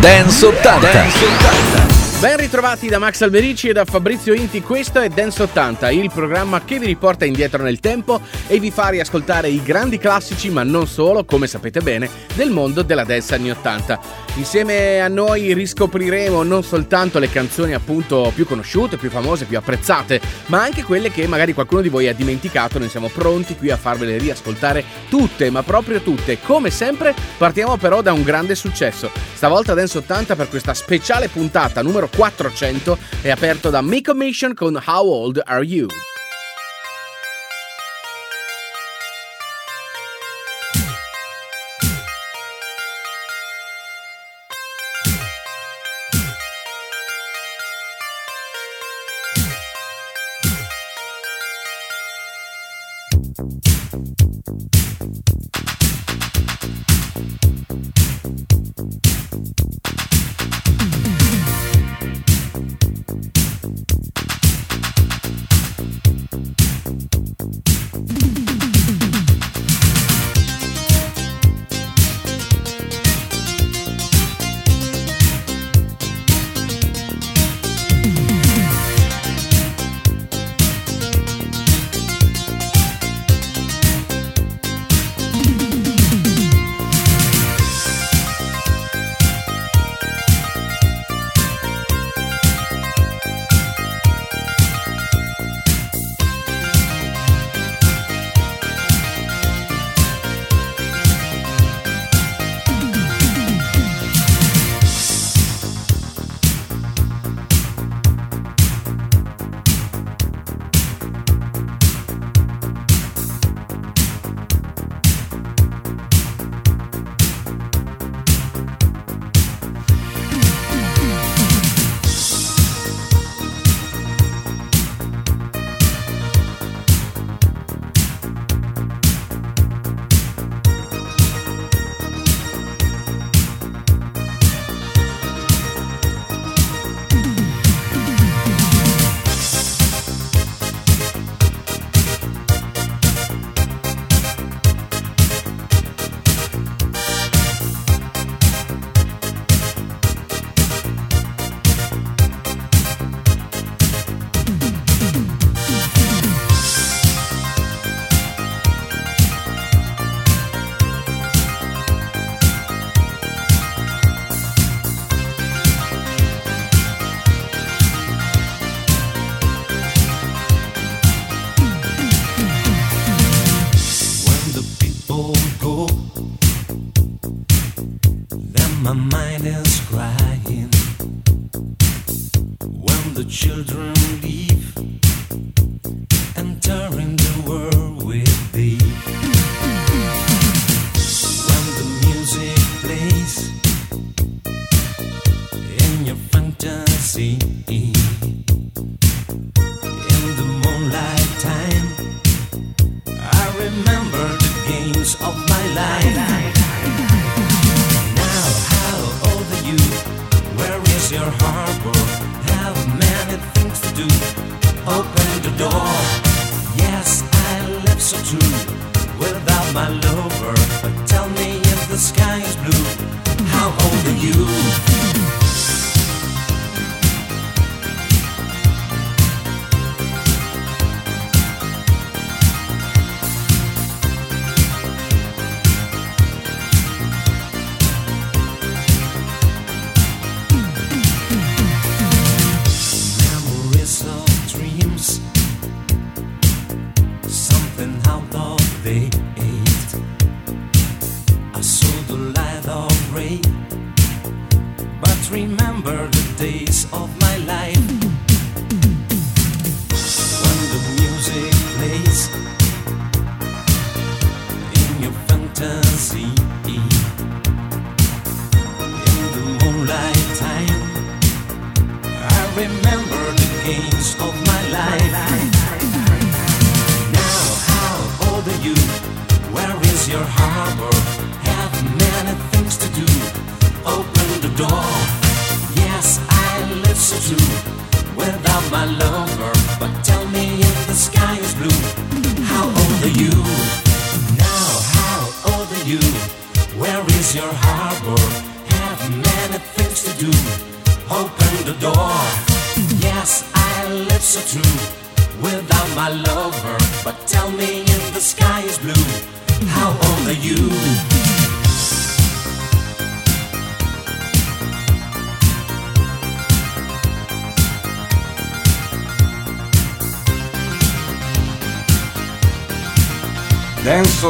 Dance 80. Dance 80. Ben ritrovati da Max Alberici e da Fabrizio Inti, questo è Dance 80, il programma che vi riporta indietro nel tempo e vi fa riascoltare i grandi classici, ma non solo, come sapete bene, del mondo della dance anni 80. Insieme a noi riscopriremo non soltanto le canzoni appunto più conosciute, più famose, più apprezzate, ma anche quelle che magari qualcuno di voi ha dimenticato, noi siamo pronti qui a farvele riascoltare tutte, ma proprio tutte. Come sempre partiamo però da un grande successo. Stavolta Dance 80 per questa speciale puntata numero 400 è aperto da Miko Mission con How Old Are You?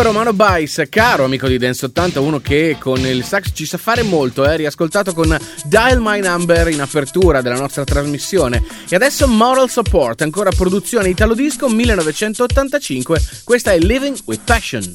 L'amico Romano Bice, caro amico di Dance 80, uno che con il sax ci sa fare molto, eh, riascoltato con Dial My Number in apertura della nostra trasmissione. E adesso Moral Support, ancora produzione Italo Disco 1985, questa è Living with Passion.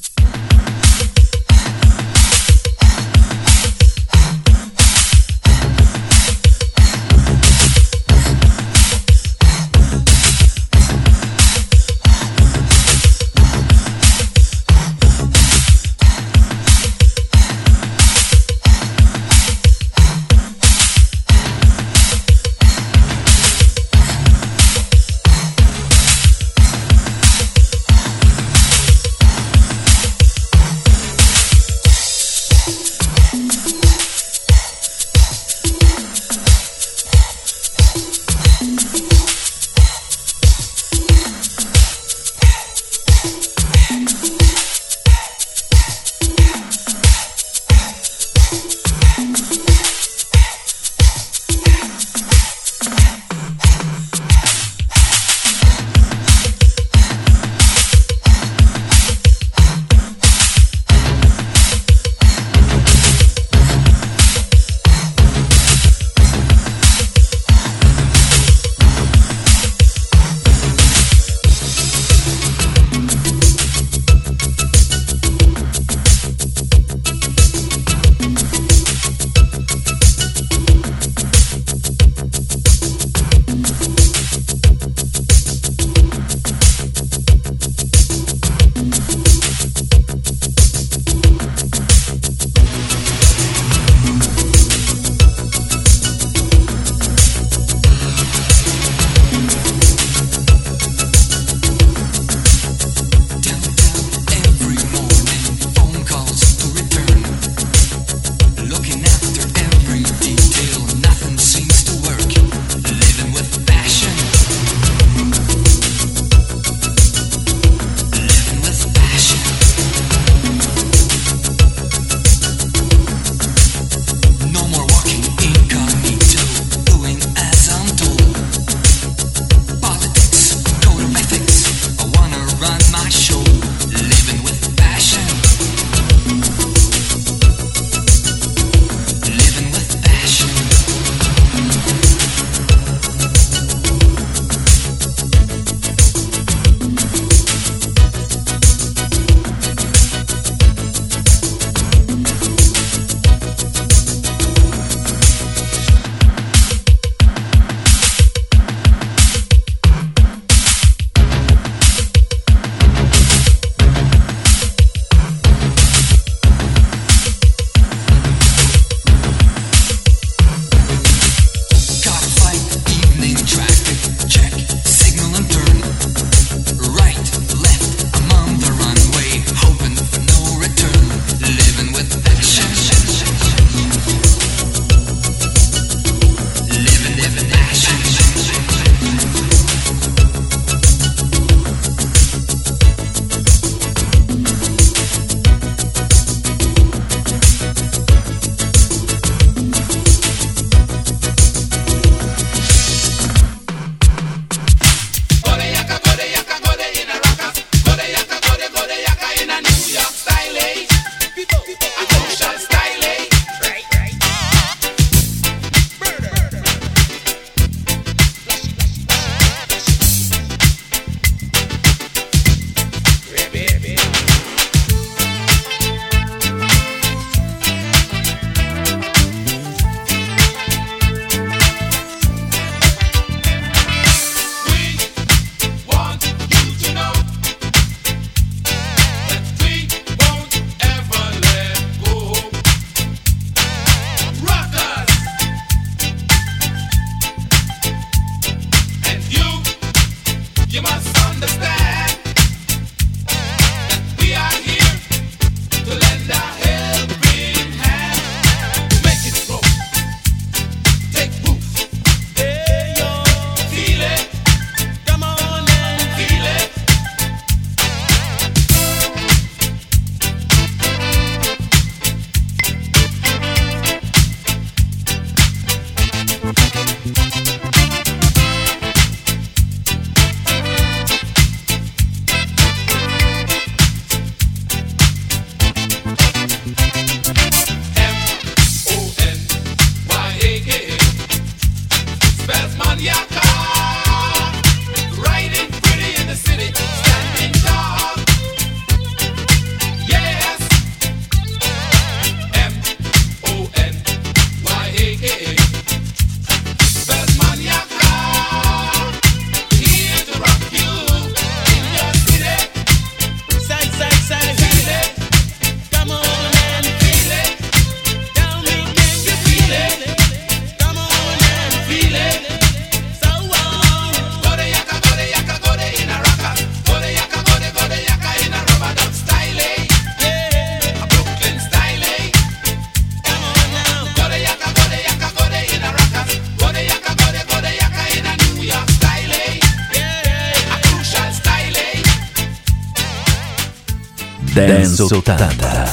80.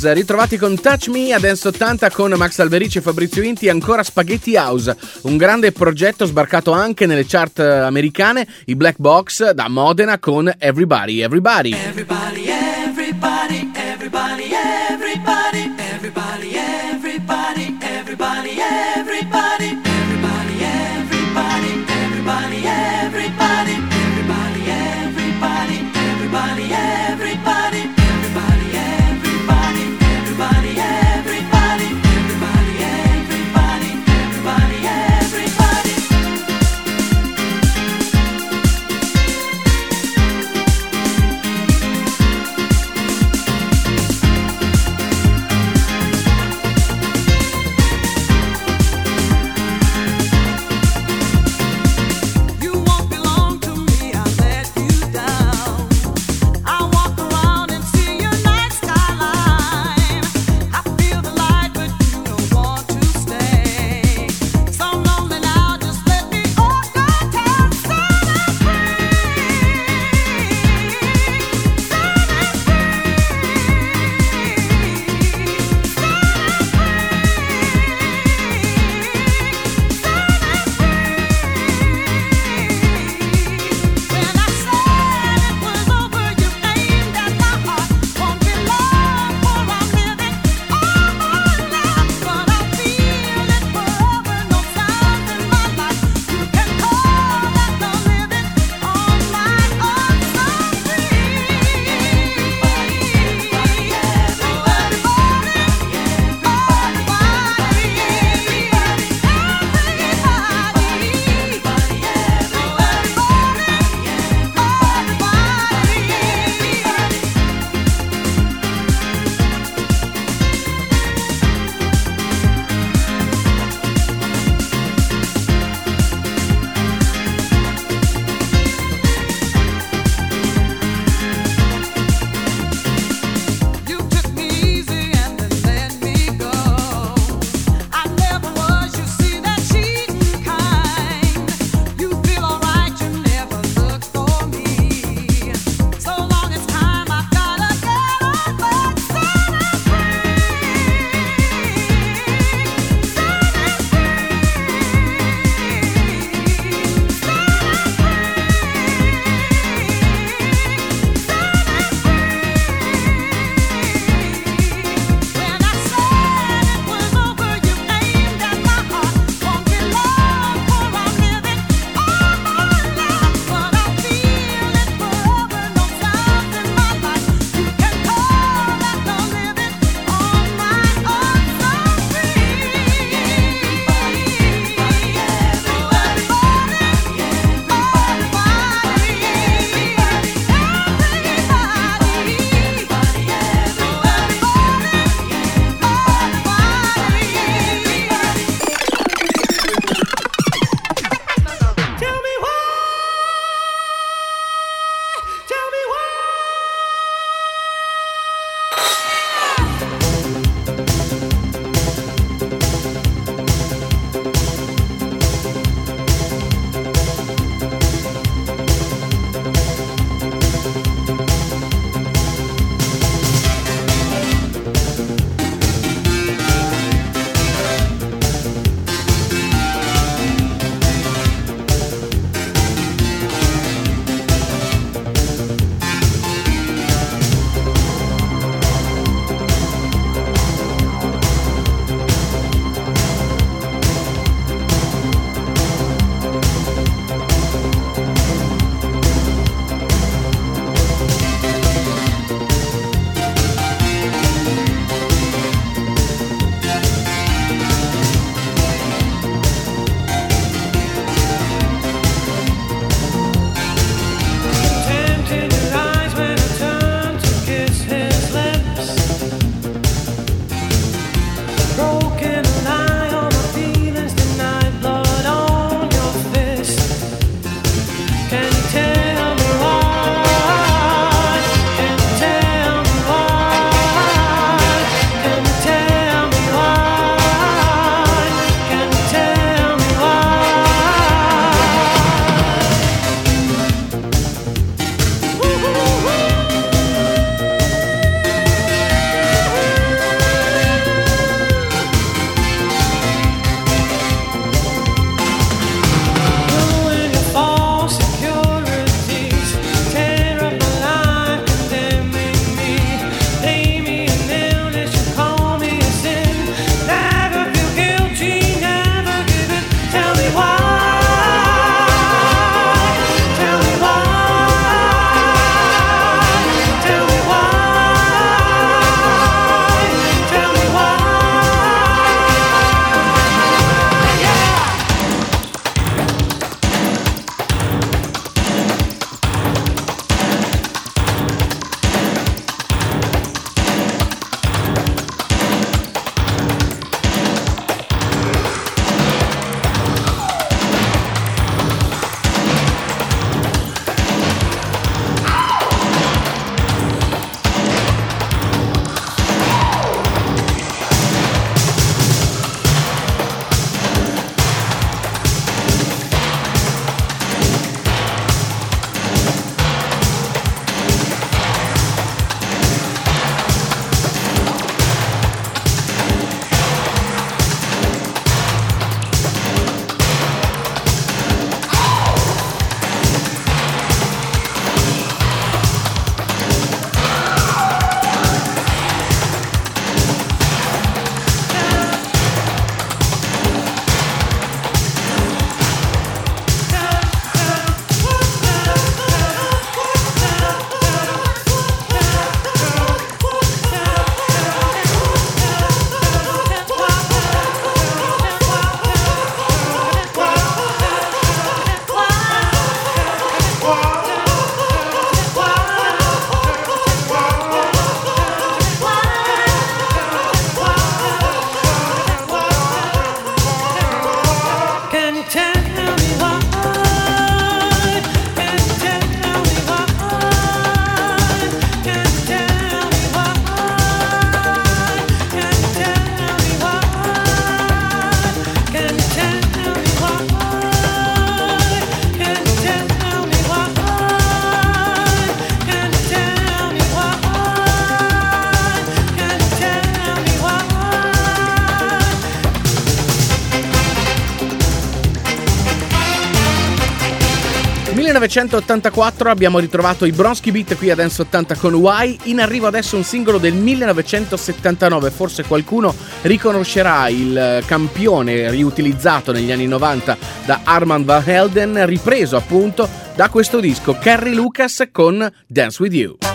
Niners, ritrovati con Touch Me a Dance 80 con Max Alberici e Fabrizio Inti, ancora Spaghetti House, un grande progetto sbarcato anche nelle chart americane, i Black Box da Modena con Everybody, Everybody. Everybody, everybody, 1984 abbiamo ritrovato i Bronski Beat qui a Dance 80 con Why, in arrivo adesso un singolo del 1979, forse qualcuno riconoscerà il campione riutilizzato negli anni 90 da Armand Van Helden, ripreso appunto da questo disco Carrie Lucas con Dance With You.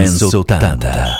Dance 80.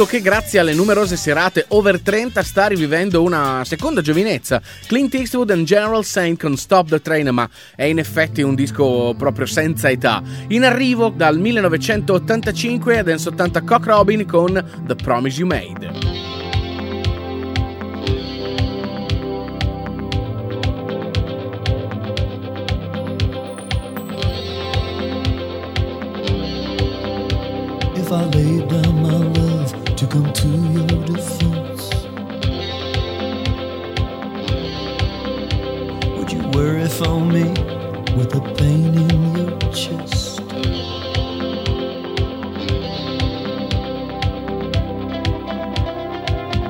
Disco che grazie alle numerose serate over 30 sta rivivendo una seconda giovinezza. Clint Eastwood and General Saint con Stop the Train, ma è in effetti un disco proprio senza età. In arrivo dal 1985 ad 80 Cock Robin con The Promise You Made. If I laid down my to come to your defense, would you worry for me with the pain in your chest?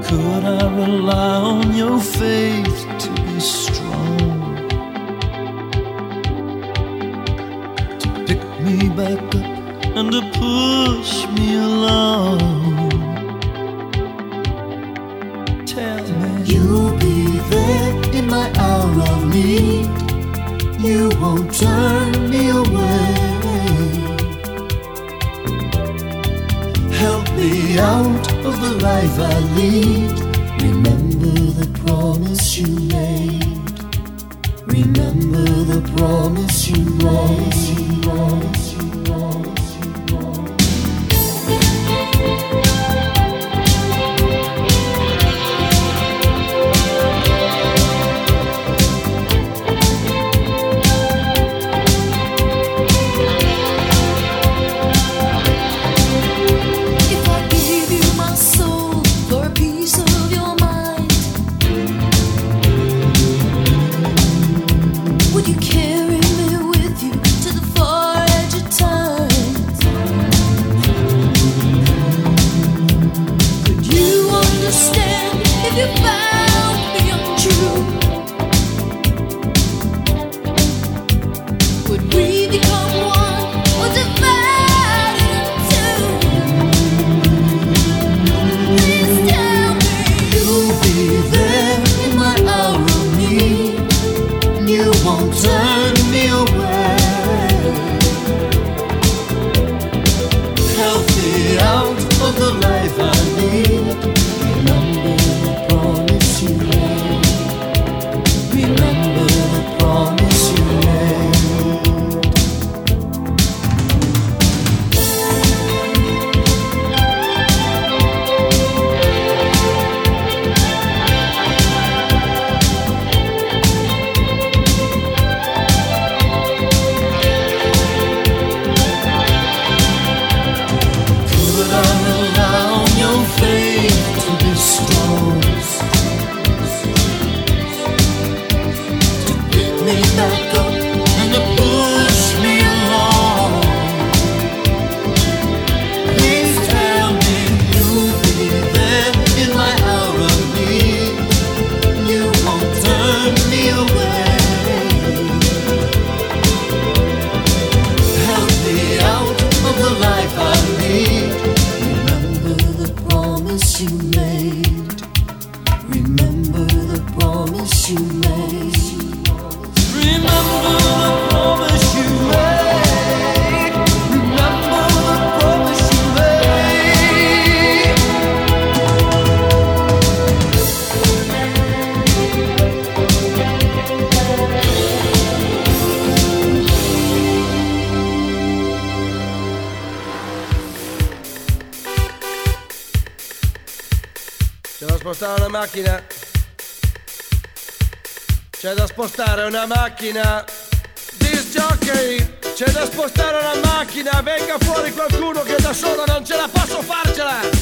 Could I rely on your faith to be strong? To pick me back up and to push me along. Need. You won't turn me away. Help me out of the life I lead. Remember the promise you made. Remember the promise you made. Promise you made. Una macchina. Disc jockey. C'è da spostare una macchina. Venga fuori qualcuno che da solo non ce la posso farcela.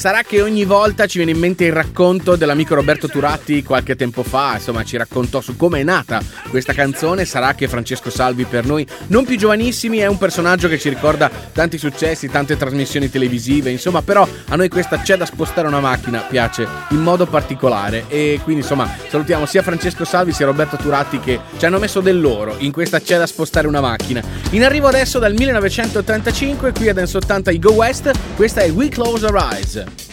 sarà che ogni volta ci viene in mente il racconto dell'amico Roberto Turatti qualche tempo fa, insomma ci raccontò su come è nata questa canzone sarà che Francesco Salvi per noi, non più giovanissimi, è un personaggio che ci ricorda tanti successi, tante trasmissioni televisive, insomma, però a noi questa c'è da spostare una macchina, piace in modo particolare e quindi insomma salutiamo sia Francesco Salvi sia Roberto Turatti che ci hanno messo del loro in questa c'è da spostare una macchina. In arrivo adesso dal 1935 qui ad Dance 80 i Go West, questa è We Close Our Eyes.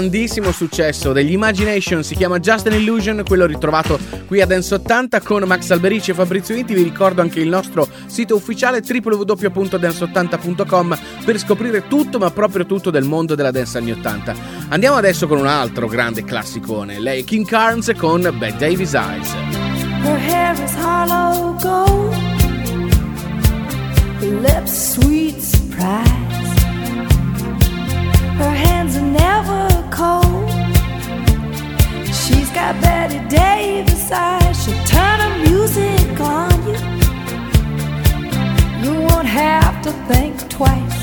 Grandissimo successo degli Imagination si chiama Just an Illusion, quello ritrovato qui a Dance 80 con Max Alberici e Fabrizio Inti. Vi ricordo anche il nostro sito ufficiale www.dance80.com per scoprire tutto, ma proprio tutto del mondo della dance anni 80. Andiamo adesso con un altro grande classicone, lei King Carnes con Bad Davis Eyes. Her hair is hollow gold, lips sweet surprise. Her hands She's got Betty Davis eyes. She'll turn her music on you. You won't have to think twice.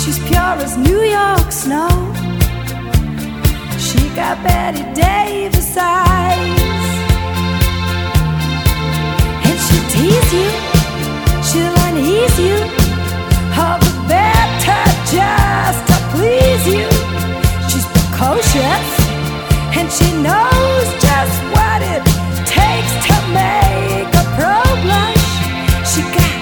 She's pure as New York snow. She got Betty Davis eyes. And she'll tease you, she'll unease you. All the better just to please you. She's precocious, and she knows just what it takes to make a pro blush. She got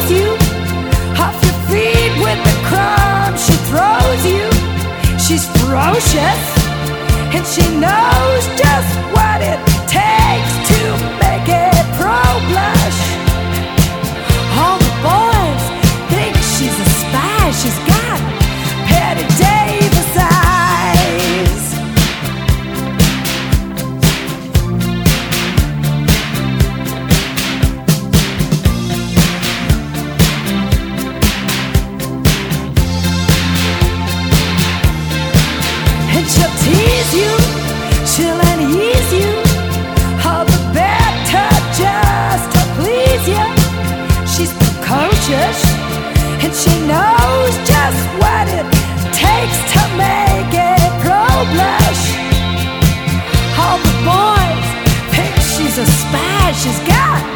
snows you off your feet with the crumbs she throws you. She's ferocious and she knows just what it She's got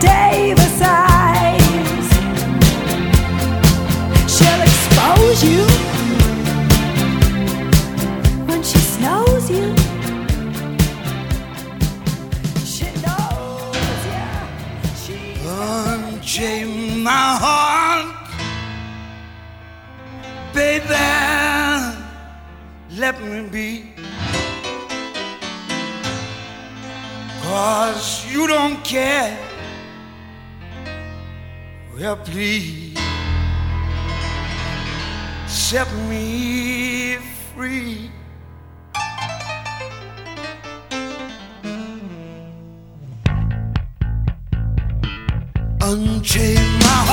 Davis eyes. She'll expose you. When she snows you. She knows, yeah. She's Unchain my heart, baby. Let me be. Cause you don't care. Well, please set me free. Unchain my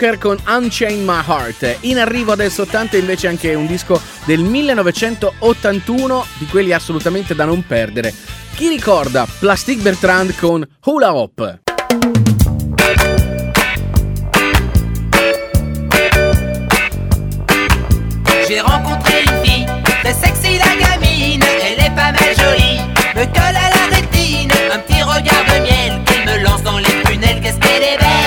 Walker con Unchain My Heart. In arrivo adesso 80 invece anche un disco del 1981, di quelli assolutamente da non perdere. Chi ricorda Plastic Bertrand con Hula Hop? J'ai rencontré une fille, très sexy la gamine, elle est pas mal jolie, me colle à la rétine, un petit regard de miel, qu'elle me lance dans les tunnels, qu'est-ce qu'elle est belle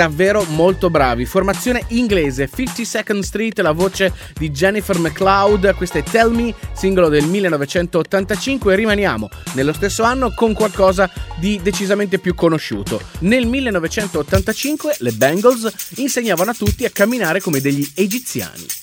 davvero molto bravi. Formazione inglese, 52nd Street, la voce di Jennifer McLeod, questa è Tell Me, singolo del 1985 e rimaniamo nello stesso anno con qualcosa di decisamente più conosciuto. Nel 1985 le Bengals insegnavano a tutti a camminare come degli egiziani.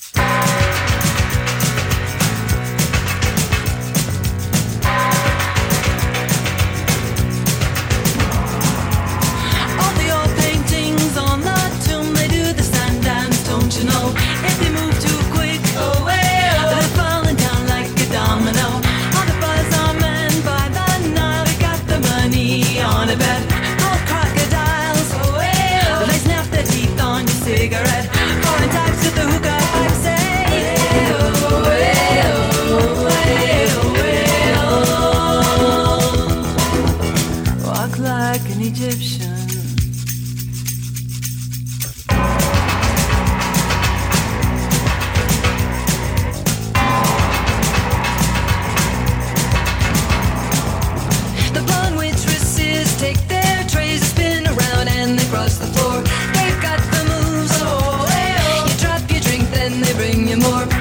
they bring you more.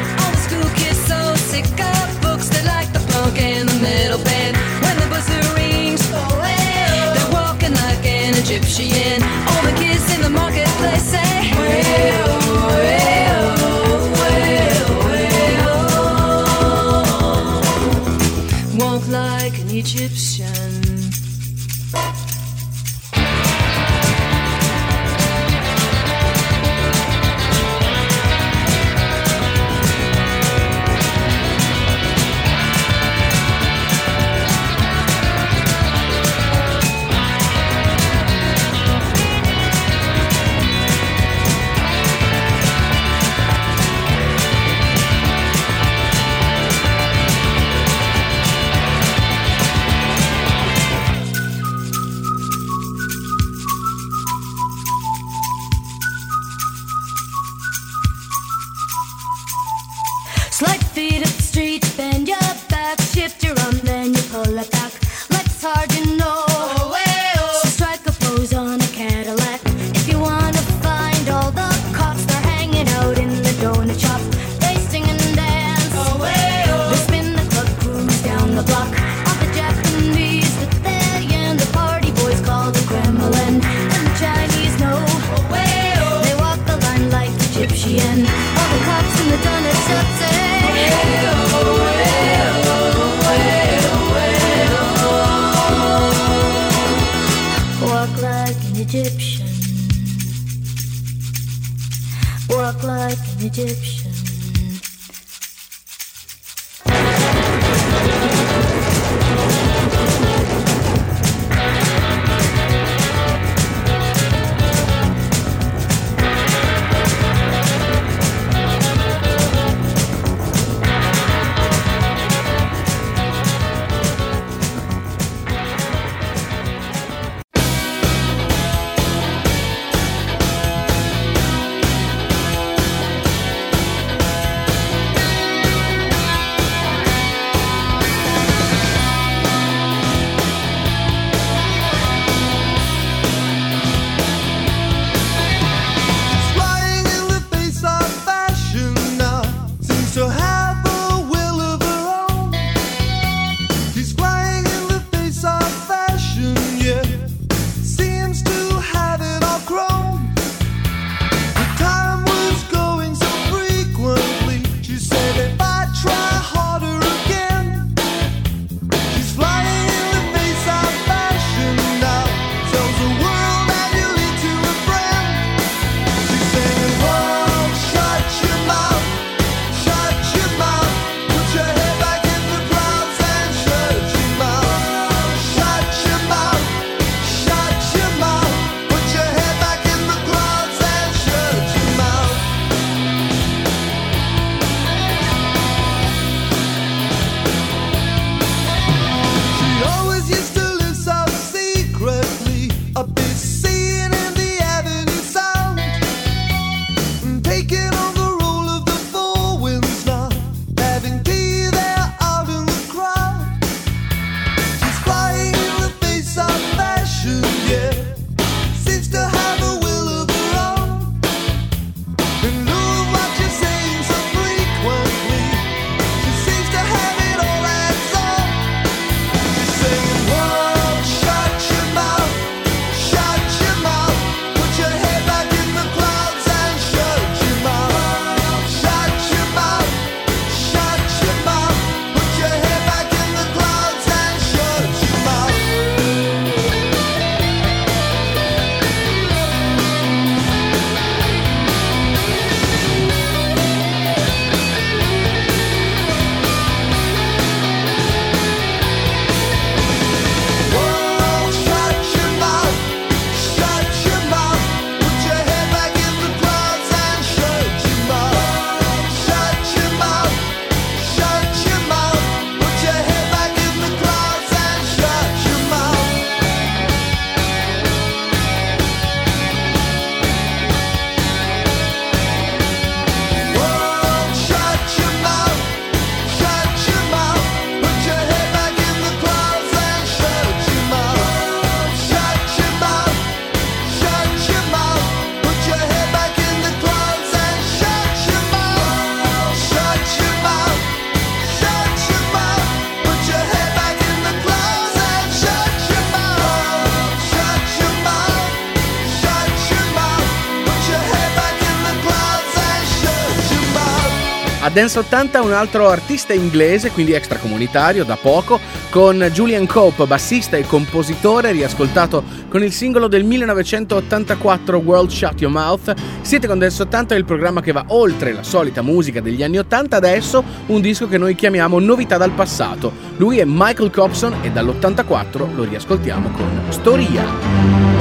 Dance 80 un altro artista inglese, quindi extracomunitario da poco, con Julian Cope, bassista e compositore, riascoltato con il singolo del 1984 World Shut Your Mouth. Siete con Dance 80, il programma che va oltre la solita musica degli anni 80, adesso un disco che noi chiamiamo Novità dal passato. Lui è Michael Cobson e dall'84 lo riascoltiamo con Storia.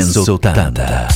Dance 80.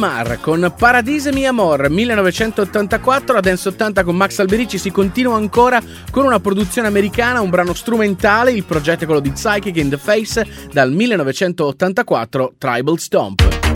Mar con Paradise Mi Amor 1984 a Dance 80 con Max Alberici si continua ancora con una produzione americana, un brano strumentale, il progetto è quello di Psychic in the Face dal 1984 Tribal Stomp.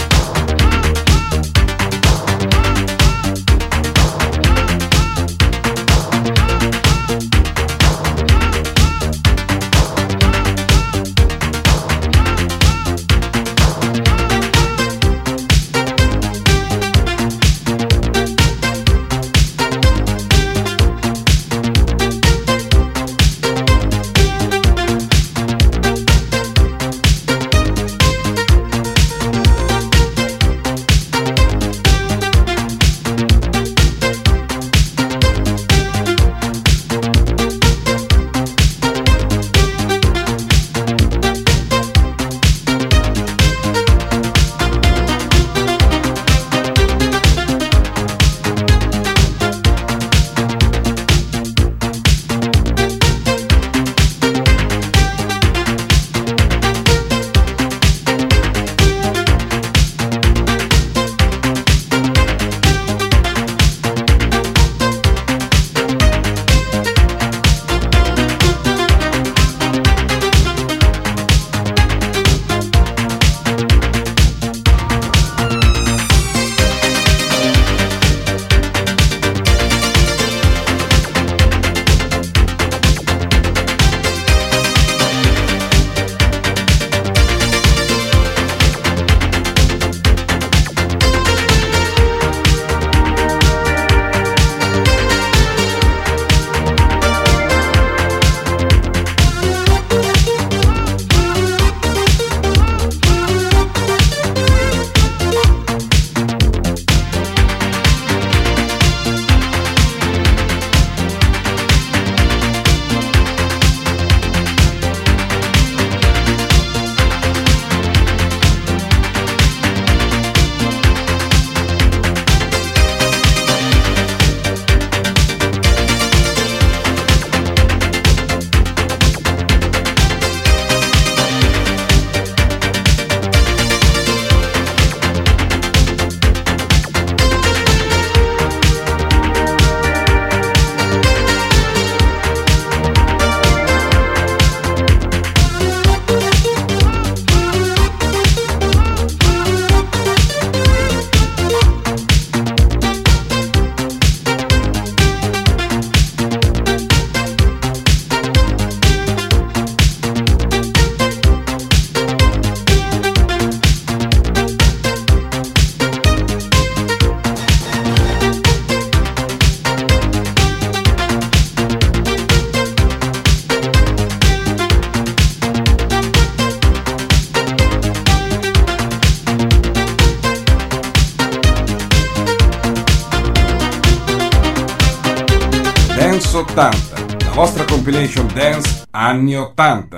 Anni 80.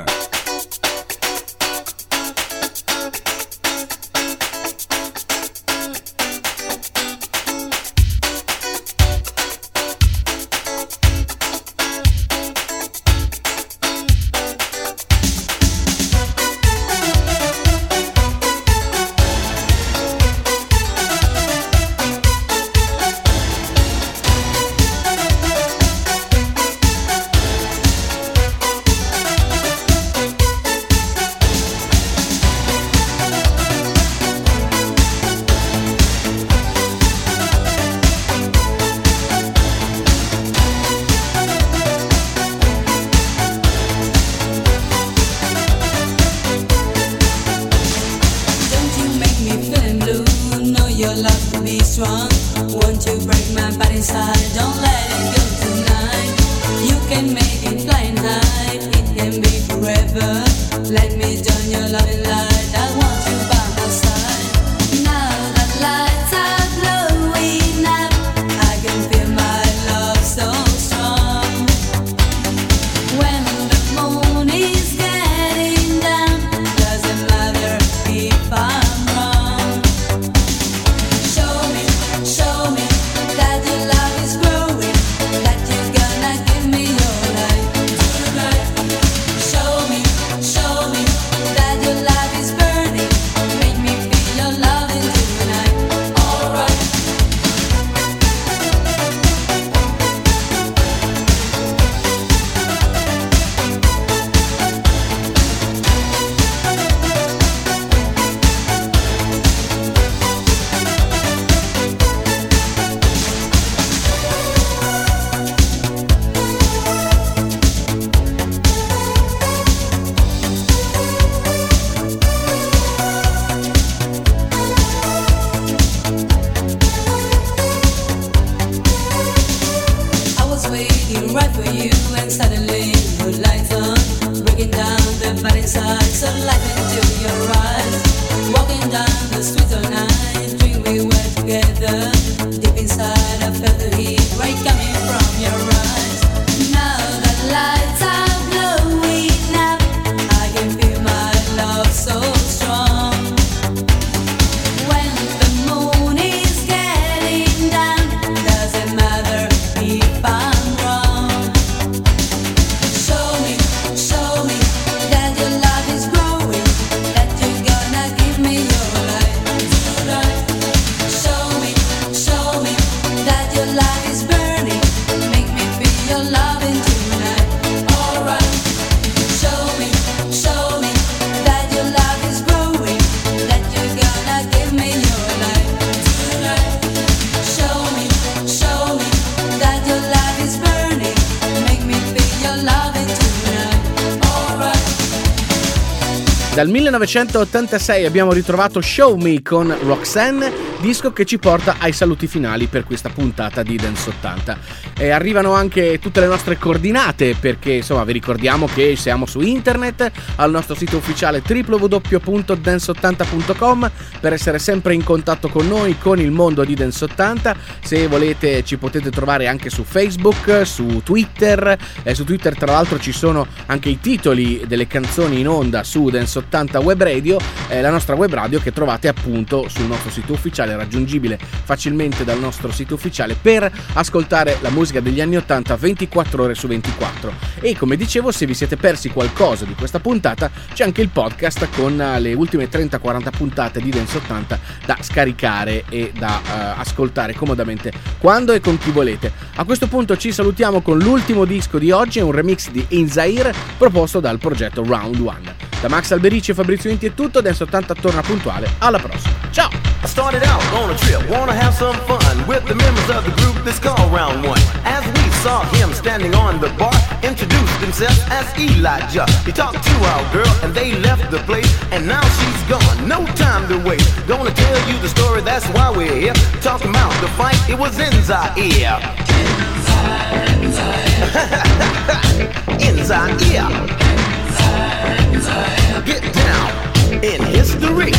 Dal 1986 abbiamo ritrovato Show Me con Roxanne, disco che ci porta ai saluti finali per questa puntata di Dance 80. E arrivano anche tutte le nostre coordinate perché insomma vi ricordiamo che siamo su internet al nostro sito ufficiale www.dance80.com per essere sempre in contatto con noi, con il mondo di Dance 80. Se volete ci potete trovare anche su Facebook, su Twitter. Eh, su Twitter tra l'altro ci sono anche i titoli delle canzoni in onda su Dance 80 Web Radio, eh, la nostra web radio che trovate appunto sul nostro sito ufficiale, raggiungibile facilmente dal nostro sito ufficiale per ascoltare la musica degli anni 80 24 ore su 24. E come dicevo, se vi siete persi qualcosa di questa puntata, c'è anche il podcast con eh, le ultime 30-40 puntate di Dance 80 da scaricare e da eh, ascoltare comodamente quando e con chi volete. A questo punto ci salutiamo con l'ultimo disco di oggi, un remix di Inzair proposto dal progetto Round One. Da Max Alberici e Fabrizio Inti è tutto, Dance 80 torna puntuale, alla prossima. Ciao! I started out on a trip, wanna have some fun with the members of the group that's called Round One. As we saw him standing on the bar, introduced himself as Elijah. He talked to our girl and they left the place, and now she's gone. No time to waste. Gonna tell you the story, that's why we're here. Talking about the fight, it was in Zaire. in Zaire. Get down in history.